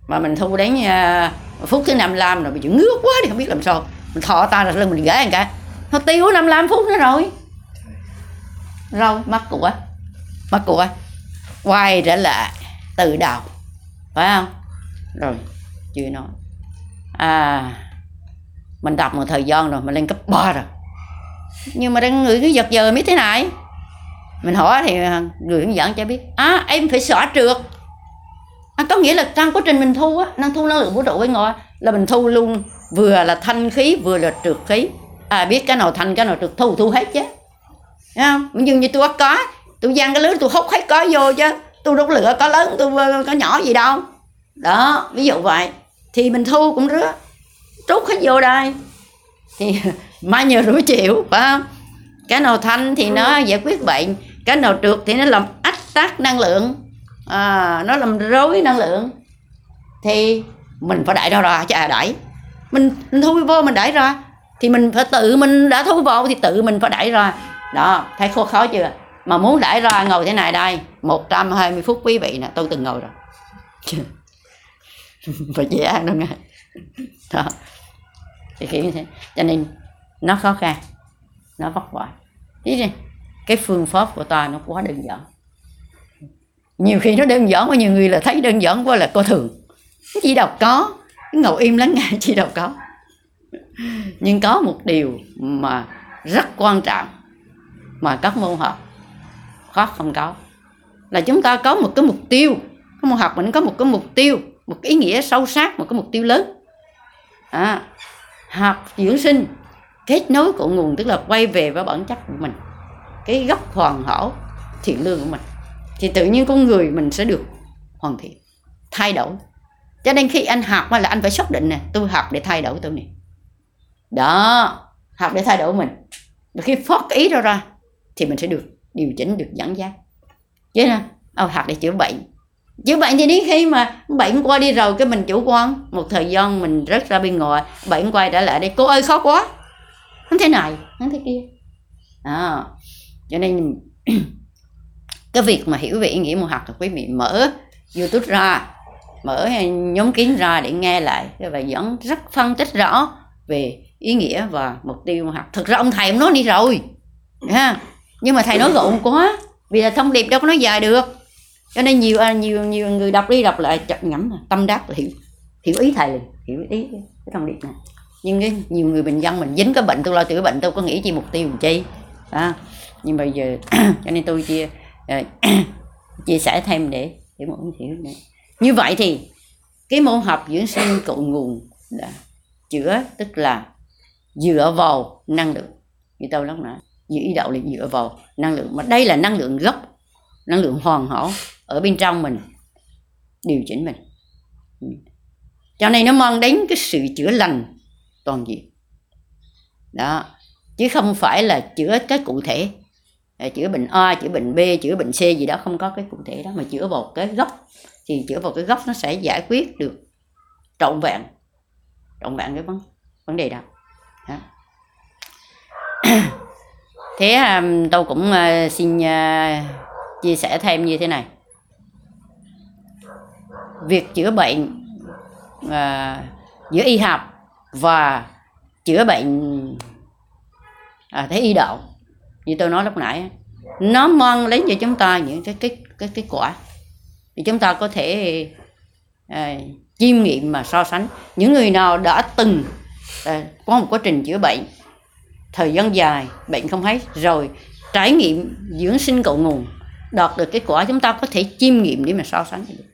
mà mình thu đến uh, phút thứ 55 rồi bị chữ ngước quá thì không biết làm sao. Mình thọ ta ra lưng mình gãy một cả nó tiêu 55 phút nữa rồi. Rồi mất của mất của quay trở lại từ đầu phải không? Rồi chưa nói. À mình đọc một thời gian rồi mình lên cấp 3 rồi. Nhưng mà đang người cứ giật giờ biết thế này. Mình hỏi thì người hướng dẫn cho biết à em phải xóa trượt. À, có nghĩa là trong quá trình mình thu á năng thu năng lượng vũ trụ bên ngoài là mình thu luôn vừa là thanh khí vừa là trượt khí. À biết cái nào thanh cái nào trượt thu thu hết chứ. Thấy không? Nhưng như tôi có tôi giăng cái lưới tôi hút hết có vô chứ. Tôi có lựa có lớn tôi có nhỏ gì đâu. Đó ví dụ vậy. Thì mình thu cũng rứa. Trút hết vô đây. Thì mai nhờ rủi chịu phải không? Cái nào thanh thì nó giải quyết bệnh. Cái nào trượt thì nó làm ách tắc năng lượng. À, nó làm rối năng lượng. Thì mình phải đẩy ra ra chứ à đẩy? Mình, mình thu vô mình đẩy ra. Thì mình phải tự mình đã thu vào thì tự mình phải đẩy ra. Đó thấy khó khó chưa mà muốn đẩy ra ngồi thế này đây 120 phút quý vị nè, tôi từng ngồi rồi. Phải dễ ăn đâu nghe. Đó. Thì kiểu như thế. Cho nên, nó khó khăn, nó vất vả. Thế cái phương pháp của ta nó quá đơn giản. Nhiều khi nó đơn giản mà nhiều người là thấy đơn giản quá là coi thường. Chỉ đọc có ngồi im lắng nghe chỉ đọc có. Nhưng có một điều mà rất quan trọng mà các môn học khó không có. Là chúng ta có một cái mục tiêu. Cái môn học mình có một cái mục tiêu một cái ý nghĩa sâu sắc một cái mục tiêu lớn. À, học dưỡng sinh kết nối cội nguồn tức là quay về với bản chất của mình. Cái gốc hoàn hảo thiện lương của mình. Thì tự nhiên con người mình sẽ được hoàn thiện thay đổi. Cho nên khi anh học là anh phải xác định nè tôi học để thay đổi tôi nè. Đó học để thay đổi mình. Và khi phát ý ra ra thì mình sẽ được điều chỉnh được dẫn dắt chứ nè ông học để chữa bệnh. Chữa bệnh thì đến khi mà bệnh qua đi rồi cái mình chủ quan. Một thời gian mình rất ra bên ngoài bệnh quay trở lại đây. Cô ơi khó quá. Hắn thế này hắn thế kia. À, cho nên cái việc mà hiểu về ý nghĩa môn học là quý vị mở youtube ra mở nhóm kiến ra để nghe lại và dẫn rất phân tích rõ về ý nghĩa và mục tiêu môn học thực ra ông thầy ông nói đi rồi. Ha nhưng mà thầy nói gọn quá vì là thông điệp đâu có nói dài được. Cho nên nhiều à, nhiều nhiều người đọc đi đọc lại chậm ngẫm tâm đắc là hiểu. Hiểu ý thầy liền hiểu ý cái thông điệp này. Nhưng cái nhiều người bình dân mình dính cái bệnh tôi lo chữa bệnh tôi có nghĩ chi mục tiêu làm chi à, nhưng bây giờ cho nên tôi chia uh, chia sẻ thêm để để mọi người hiểu này. như vậy thì cái môn học dưỡng sinh cội nguồn là chữa tức là dựa vào năng lượng. Như tôi lúc nãy dĩ đạo là dựa vào năng lượng. Mà đây là năng lượng gốc năng lượng hoàn hảo ở bên trong mình điều chỉnh mình. Cho nên nó mang đến cái sự chữa lành toàn diện. Đó chứ không phải là chữa cái cụ thể. Chữa bệnh A chữa bệnh B chữa bệnh C gì đó không có cái cụ thể đó. Mà chữa vào cái gốc thì chữa vào cái gốc nó sẽ giải quyết được trọn vẹn trọn vẹn cái vấn vấn đề đó, đó. thế à, tôi cũng à, xin à, chia sẻ thêm như thế này. Việc chữa bệnh à, giữa y học và chữa bệnh à, thế y đạo như tôi nói lúc nãy nó mang đến cho chúng ta những cái cái cái kết quả. Thì chúng ta có thể à, chiêm nghiệm mà so sánh. Những người nào đã từng à, có một quá trình chữa bệnh thời gian dài, bệnh không hết. Rồi, trải nghiệm dưỡng sinh cội nguồn, đạt được kết quả chúng ta có thể chiêm nghiệm để mà so sánh. Được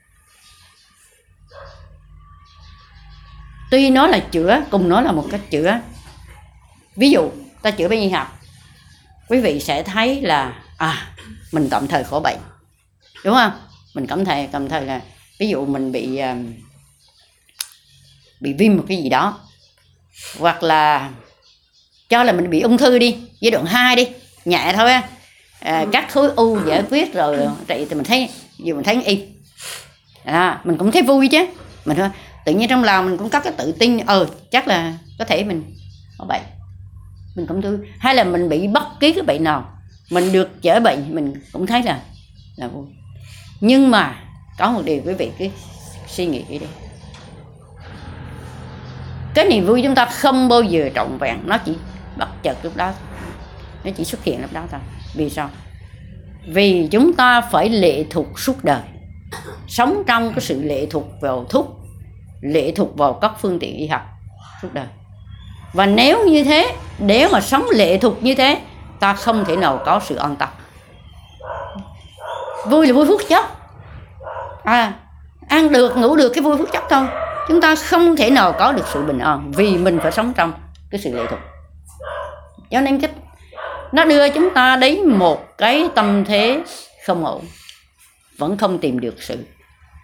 tuy nó là chữa, cùng nó là một cách chữa. Ví dụ, ta chữa bệnh y học. Quý vị sẽ thấy là à mình tạm thời khổ bệnh. Đúng không? Mình cảm thấy cảm thấy là, ví dụ mình bị à, bị viêm một cái gì đó, hoặc là cho là mình bị ung thư đi giai đoạn 2 đi nhẹ thôi á. À, các khối u giải quyết rồi vậy thì mình thấy dù mình thấy y. À, mình cũng thấy vui chứ. Mình thôi tự nhiên trong lòng mình cũng có cái tự tin ờ chắc là có thể mình có bệnh. Mình cũng thương. Hay là mình bị bất kỳ cái bệnh nào mình được chữa bệnh mình cũng thấy là là vui. Nhưng mà có một điều quý vị cứ suy nghĩ kỹ đi. Cái niềm vui chúng ta không bao giờ trọn vẹn nó chỉ bất chợt lúc đó, nó chỉ xuất hiện lúc đó thôi. Vì sao? Vì chúng ta phải lệ thuộc suốt đời. Sống trong cái sự lệ thuộc vào thuốc, lệ thuộc vào các phương tiện y học suốt đời. Và nếu như thế nếu mà sống lệ thuộc như thế, ta không thể nào có sự an tâm. Vui là vui phút chốc. À ăn được, ngủ được cái vui phút chốc thôi. Chúng ta không thể nào có được sự bình an vì mình phải sống trong cái sự lệ thuộc cho nên cái nó đưa chúng ta đến một cái tâm thế không ổn, vẫn không tìm được sự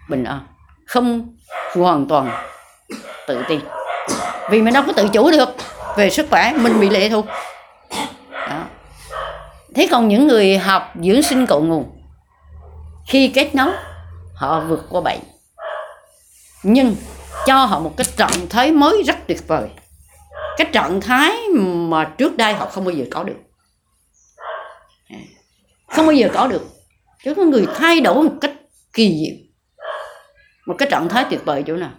bình an, không hoàn toàn tự tin vì mình đâu có tự chủ được về sức khỏe, mình bị lệ thuộc. Đó. thế còn những người học dưỡng sinh cội nguồn, khi kết nối, họ vượt qua bệnh nhưng cho họ một cái trạng thái mới rất tuyệt vời cái trạng thái mà trước đây họ không bao giờ có được. À, không bao giờ có được. Chứ có người thay đổi một cách kỳ diệu, một cái trạng thái tuyệt vời chỗ nào.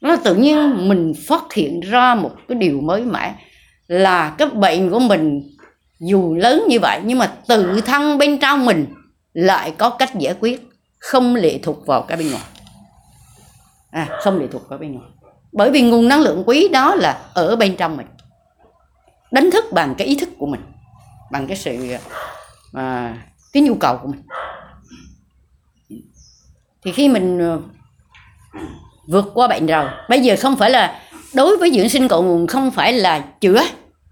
Nó tự nhiên mình phát hiện ra một cái điều mới mẻ là cái bệnh của mình dù lớn như vậy nhưng mà tự thân bên trong mình lại có cách giải quyết, không lệ thuộc vào cái bên ngoài. À không lệ thuộc vào bên ngoài bởi vì nguồn năng lượng quý đó là ở bên trong mình. Đánh thức bằng cái ý thức của mình bằng cái sự à, cái nhu cầu của mình. Thì khi mình à, vượt qua bệnh rồi bây giờ không phải là đối với dưỡng sinh cội nguồn không phải là chữa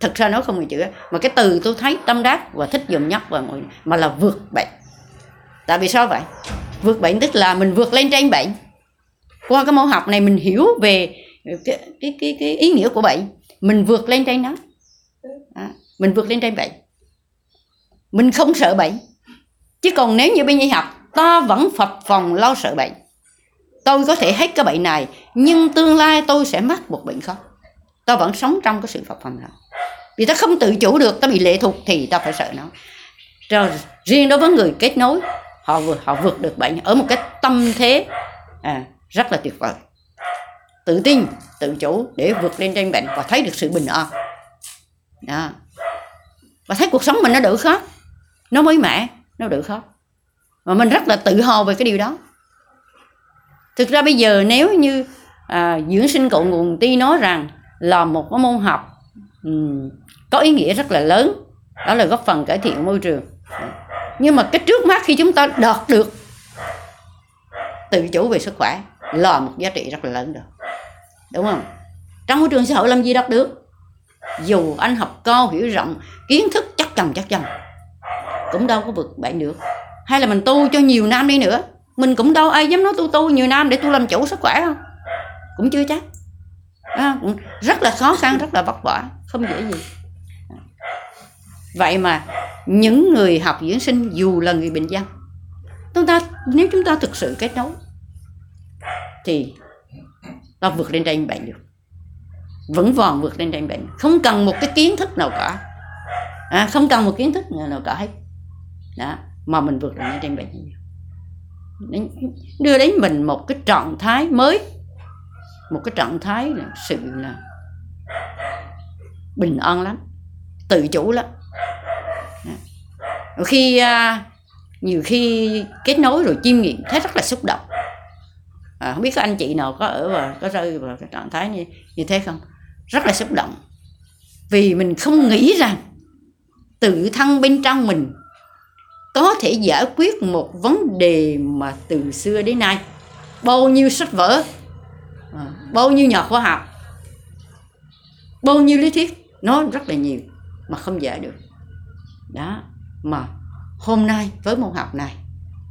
thật ra nó không phải chữa mà cái từ tôi thấy tâm đắc và thích dùng nhất và mọi mà là vượt bệnh. Tại vì sao vậy? Vượt bệnh tức là mình vượt lên trên bệnh. Qua cái môn học này mình hiểu về cái cái cái, cái ý nghĩa của bệnh mình vượt lên trên nó. À, mình vượt lên trên bệnh mình không sợ bệnh chứ còn nếu như bên y học ta vẫn phập phòng lo sợ bệnh tôi có thể hết cái bệnh này nhưng tương lai tôi sẽ mắc một bệnh khác. Ta vẫn sống trong cái sự phập phòng đó. Vì ta không tự chủ được ta bị lệ thuộc thì ta phải sợ nó. Rồi riêng đối với người kết nối họ vượt họ vượt được bệnh ở một cái tâm thế à, rất là tuyệt vời tự tin tự chủ để vượt lên trên bệnh và thấy được sự bình an. Đó. Và thấy cuộc sống mình nó đỡ khó nó mới mẻ nó đỡ khó và mình rất là tự hào về cái điều đó. Thực ra bây giờ nếu như à, dưỡng sinh cội nguồn ti nói rằng là một cái môn học um, có ý nghĩa rất là lớn đó là góp phần cải thiện môi trường. Nhưng mà cái trước mắt khi chúng ta đạt được tự chủ về sức khỏe là một giá trị rất là lớn rồi đúng không? Trong môi trường xã hội làm gì đạt được? Dù anh học cao hiểu rộng kiến thức chắc chồng chắc chồng cũng đâu có vượt bạn được. Hay là mình tu cho nhiều năm đi nữa. Mình cũng đâu ai dám nói tu tu nhiều năm để tu làm chủ sức khỏe không cũng chưa chắc. À, cũng rất là khó khăn rất là vất vả. Không dễ gì. Vậy mà những người học dưỡng sinh dù là người bình dân chúng ta nếu chúng ta thực sự kết nối thì ta vượt lên trên bệnh được. Vẫn vòn vượt lên trên bệnh không cần một cái kiến thức nào cả. À, không cần một kiến thức nào cả hết. Đó mà mình vượt lên trên bệnh đưa đến mình một cái trạng thái mới. Một cái trạng thái là sự là bình an lắm tự chủ lắm. Khi à, nhiều khi kết nối rồi chiêm nghiệm thấy rất là xúc động à, không biết các anh chị nào có ở và có rơi vào cái trạng thái như như thế không? Rất là xúc động. Vì mình không nghĩ rằng tự thân bên trong mình có thể giải quyết một vấn đề mà từ xưa đến nay. Bao nhiêu sách vở à, bao nhiêu nhà khoa học bao nhiêu lý thuyết nó rất là nhiều mà không giải được. Đó mà hôm nay với môn học này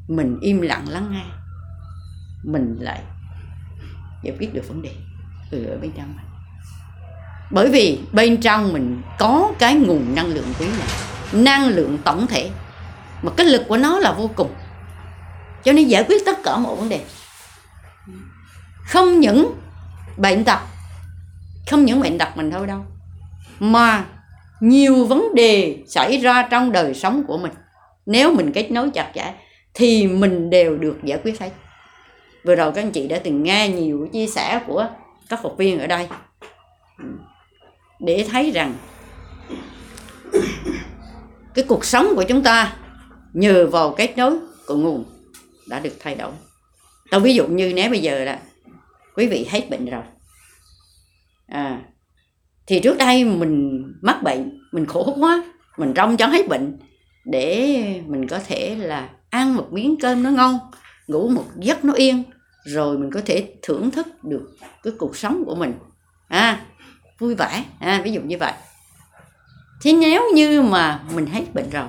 mình im lặng lắng nghe mình lại giải quyết được vấn đề từ ở bên trong mình. Bởi vì bên trong mình có cái nguồn năng lượng quý này, năng lượng tổng thể, mà cái lực của nó là vô cùng. Cho nên giải quyết tất cả mọi vấn đề. Không những bệnh tật, không những bệnh tật mình thôi đâu, mà nhiều vấn đề xảy ra trong đời sống của mình. Nếu mình kết nối chặt chẽ thì mình đều được giải quyết hết vừa rồi các anh chị đã từng nghe nhiều chia sẻ của các học viên ở đây. Ừ. Để thấy rằng cái cuộc sống của chúng ta nhờ vào kết nối của nguồn đã được thay đổi. Tôi ví dụ như nếu bây giờ là quý vị hết bệnh rồi à, thì trước đây mình mắc bệnh mình khổ quá mình trông cho hết bệnh để mình có thể là ăn một miếng cơm nó ngon ngủ một giấc nó yên rồi mình có thể thưởng thức được cái cuộc sống của mình. À vui vẻ. À, ví dụ như vậy. Thế nếu như mà mình hết bệnh rồi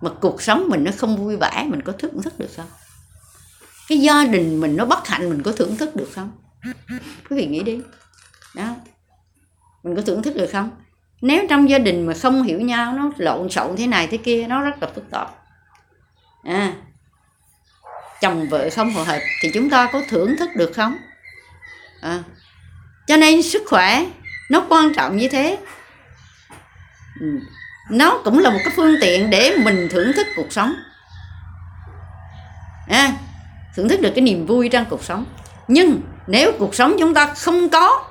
mà cuộc sống mình nó không vui vẻ mình có thưởng thức được không? Cái gia đình mình nó bất hạnh mình có thưởng thức được không? Quý vị nghĩ đi. Đó. Mình có thưởng thức được không? Nếu trong gia đình mà không hiểu nhau nó lộn xộn thế này thế kia nó rất là phức tạp. À chồng vợ không hòa hợp thì chúng ta có thưởng thức được không? À, cho nên sức khỏe nó quan trọng như thế. Ừ, nó cũng là một cái phương tiện để mình thưởng thức cuộc sống. À, thưởng thức được cái niềm vui trong cuộc sống. Nhưng nếu cuộc sống chúng ta không có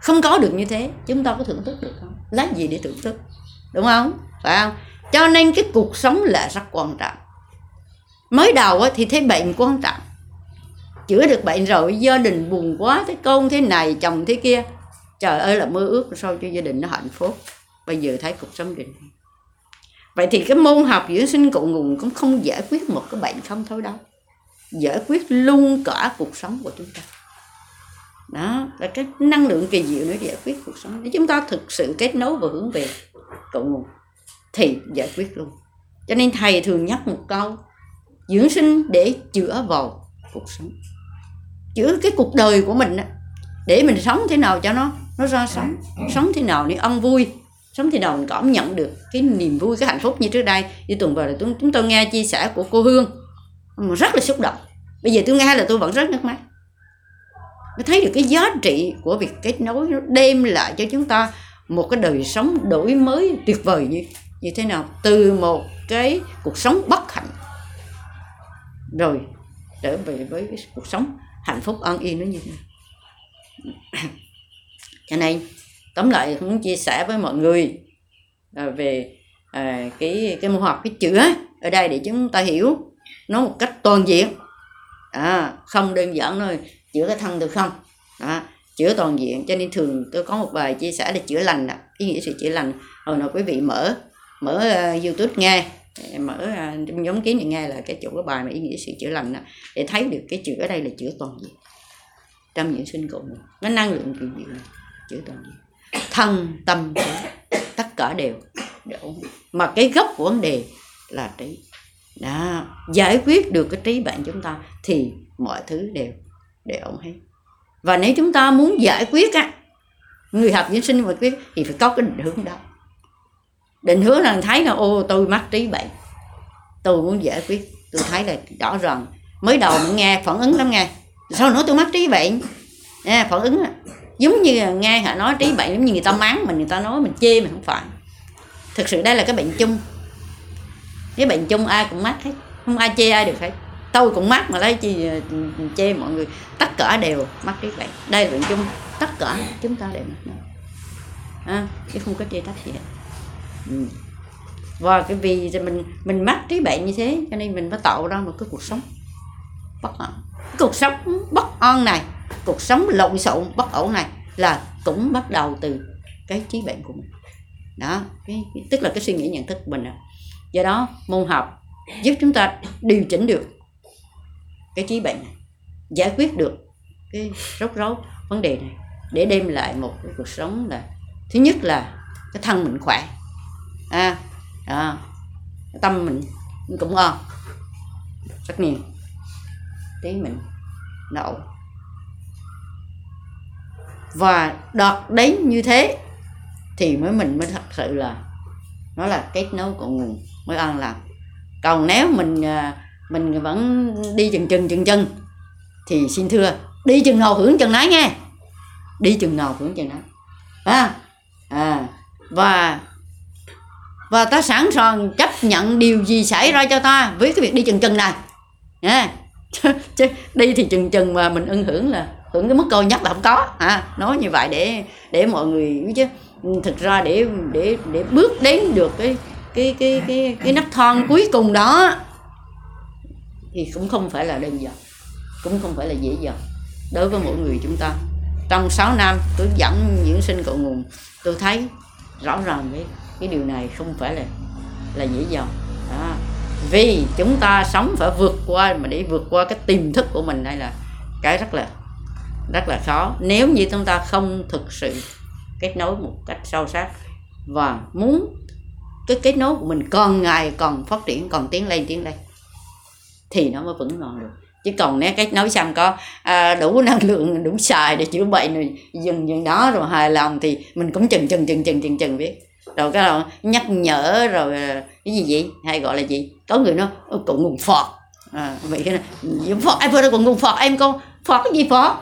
không có được như thế chúng ta có thưởng thức được không? Lấy gì để thưởng thức? Đúng không? Phải không? Cho nên cái cuộc sống là rất quan trọng mới đầu thì thấy bệnh quan trọng. Chữa được bệnh rồi, gia đình buồn quá, thấy con thế này, chồng thế kia. Trời ơi là mơ ước sao cho gia đình nó hạnh phúc. Bây giờ thấy cuộc sống định vậy thì cái môn học dưỡng sinh cội nguồn cũng không giải quyết một cái bệnh không thôi đâu. Giải quyết luôn cả cuộc sống của chúng ta. Đó, là cái năng lượng kỳ diệu để giải quyết cuộc sống. Nếu chúng ta thực sự kết nối và hướng về cội nguồn thì giải quyết luôn. Cho nên thầy thường nhắc một câu dưỡng sinh để chữa vào cuộc sống. Chữa cái cuộc đời của mình để mình sống thế nào cho nó nó ra sống. Sống thế nào để ăn vui sống thế nào mình cảm nhận được cái niềm vui cái hạnh phúc như trước đây. Như tuần vừa rồi chúng, chúng tôi nghe chia sẻ của cô hương. Mà rất là xúc động. Bây giờ tôi nghe là tôi vẫn rất nước mắt mới thấy được cái giá trị của việc kết nối nó đem lại cho chúng ta một cái đời sống đổi mới tuyệt vời như như thế nào. Từ một cái cuộc sống bất hạnh rồi trở về với cái cuộc sống hạnh phúc an yên nó như thế này cho nên tóm lại muốn chia sẻ với mọi người à, về à, cái cái môn học cái chữa ở đây để chúng ta hiểu nó một cách toàn diện. À, không đơn giản thôi chữa cái thân được không? À, chữa toàn diện cho nên thường tôi có một bài chia sẻ là chữa lành ý nghĩa sự chữa lành. Hồi nào quý vị mở mở uh, youtube nghe mở trong nhóm kiến thì nghe là cái chỗ cái bài mà ý nghĩa sự chữa lành đó, để thấy được cái chữa ở đây là chữa toàn diện. Trong những sinh cộng nó năng lượng kỳ diệu chữa toàn diện. Thân tâm tất cả đều đủ mà cái gốc của vấn đề là trí. Đó giải quyết được cái trí bệnh chúng ta thì mọi thứ đều đều ổn hết. Và nếu chúng ta muốn giải quyết á người học dưỡng sinh giải quyết thì phải có cái định hướng đó định hướng là thấy là ô tôi mắc trí bệnh. Tôi muốn giải quyết. Tôi thấy là rõ ràng. Mới đầu mình nghe phản ứng lắm nghe. Sao nữa tôi mắc trí bệnh? À, phản ứng à. giống như nghe họ nói trí bệnh giống như người ta mắng mình người ta nói mình chê mình không phải. Thực sự đây là cái bệnh chung. Cái bệnh chung ai cũng mắc hết. Không ai chê ai được hết. Tôi cũng mắc mà lấy chi ờ, chê mọi người. Tất cả đều mắc trí bệnh. Đây là bệnh chung. Tất cả chúng ta đều mắc à, chứ không có chê trách gì hết. Ừ. và cái vì mình mình mắc trí bệnh như thế cho nên mình mới tạo ra một cái cuộc sống bất an. Cuộc sống bất an này cuộc sống lộn xộn bất ổn này là cũng bắt đầu từ cái trí bệnh của mình. Đó cái, tức là cái suy nghĩ nhận thức của mình đó. do đó môn học giúp chúng ta điều chỉnh được cái trí bệnh này giải quyết được cái rốt rối vấn đề này để đem lại một cái cuộc sống là thứ nhất là cái thân mình khỏe à, đó. tâm mình cũng ngon. Rất nhiều tí mình đậu. Và đọt đến như thế thì mới mình mới thật sự là nó là kết nối con nguồn mới ăn làm. Còn nếu mình à, mình vẫn đi chừng chừng chừng chừng thì xin thưa đi chừng nào hưởng chừng nấy nghe. Đi chừng nào hưởng chừng nấy à, à. Và và ta sẵn sàng chấp nhận điều gì xảy ra cho ta với cái việc đi chừng chừng này. Nha. Chứ đi thì chừng chừng mà mình ưng hưởng là hưởng cái mức cao nhất là không có. À, nói như vậy để để mọi người biết chứ? Ừ, thực ra để để để bước đến được cái cái cái cái cái nấc thang cuối cùng đó thì cũng không phải là đơn giản cũng không phải là dễ dàng. Đối với mỗi người chúng ta trong 6 năm tôi dẫn những sinh cội nguồn tôi thấy rõ ràng cái cái điều này không phải là là dễ dàng đó. vì chúng ta sống phải vượt qua mà để vượt qua cái tiềm thức của mình đây là cái rất là rất là khó nếu như chúng ta không thực sự kết nối một cách sâu sắc và muốn cái kết nối của mình còn ngày còn phát triển còn tiến lên tiến lên thì nó mới vững vàng được chứ còn nếu kết nối xong có à, đủ năng lượng đủ xài để chữa bệnh rồi dừng dừng đó rồi hài lòng thì mình cũng chừng chừng chừng chừng chừng chừng biết rồi cái đầu nhắc nhở rồi cái gì vậy? Hay gọi là gì? Có người nó cũng nguồn phọt. À, vậy cái này phọt em vừa cũng nguồn phọt? Em con phọt cái gì phọt?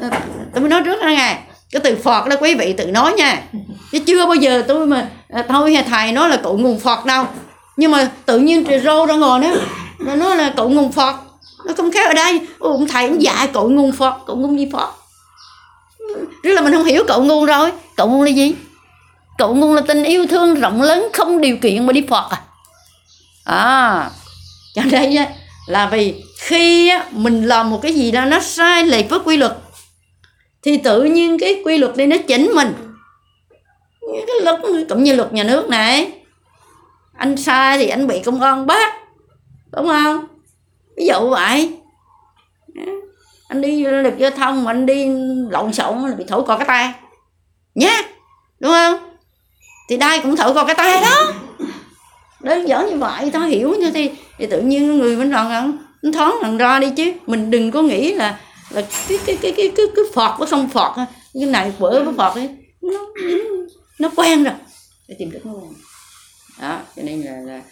À, tôi mới nói trước đó nghe. Cái từ phọt đó quý vị tự nói nha. Chứ chưa bao giờ tôi mà à, thôi thầy nói là cội nguồn phọt đâu. Nhưng mà tự nhiên trời rô ra ngồi đó nó nói là cội nguồn phọt. Nó không khéo ở đây. Ông thầy cũng dạy cội nguồn phọt cội nguồn gì phọt? Rất là mình không hiểu cậu nguồn rồi. Cậu nguồn là gì? Cội nguồn là tình yêu thương rộng lớn, không điều kiện mà đi phật à? À cho đây là vì khi mình làm một cái gì đó nó sai lệch với quy luật, thì tự nhiên cái quy luật này nó chỉnh mình. Cái luật cũng như luật nhà nước này. Anh sai thì anh bị công an bắt, đúng không? Ví dụ vậy. Anh đi lực giao thông mà anh đi lộn xộn là bị thổi cò cái tay. Nhá, đúng không? Thì đây cũng thổi cò cái tay đó. Đơn giản như vậy ta hiểu như thì thì tự nhiên người bên rằng nó thoáng thằng ra đi chứ. Mình đừng có nghĩ là là cái cái cái cái cái, cái phọt với không phọt cái này vỡ với phọt ấy nó nó quen rồi. Để tìm được nó quen. Đó cho nên là, là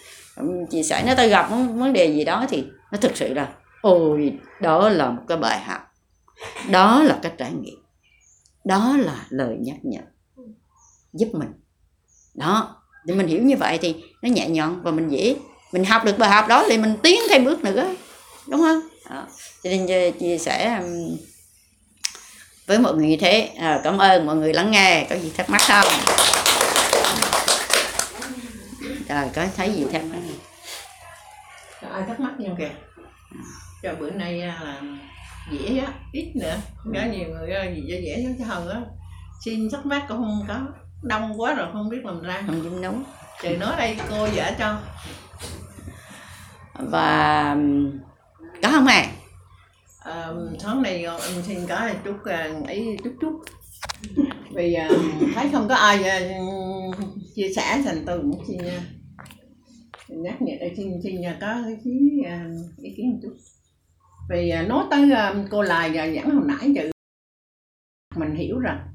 chia sẻ nếu tôi gặp vấn đề gì đó thì nó thực sự là ôi đó là một cái bài học. Đó là cái trải nghiệm. Đó là lời nhắc nhở. Giúp mình đó thì mình hiểu như vậy thì nó nhẹ nhõm và mình dễ mình học được bài học đó thì mình tiến thêm bước nữa đúng không? Đó. cho nên chia sẻ với mọi người như thế. À, cảm ơn mọi người lắng nghe có gì thắc mắc không? Trời có thấy gì thắc mắc ai thắc mắc nhau kìa. Cho bữa nay là dễ á ít nữa có nhiều người gì cho dễ hơn á. Xin thắc mắc cũng không có đông quá rồi không biết làm ra. Không dám nấu. Trời nói đây cô dở cho. Và có không à? À, tháng này em xin có chút ấy chút chút. Vì à, thấy không có ai à, chia sẻ thành tôi cũng xin nha. Nhắc nhở xin xin có ý, ý kiến một chút. Vì nói tới cô lại dẫn hồi nãy chữ mình hiểu rằng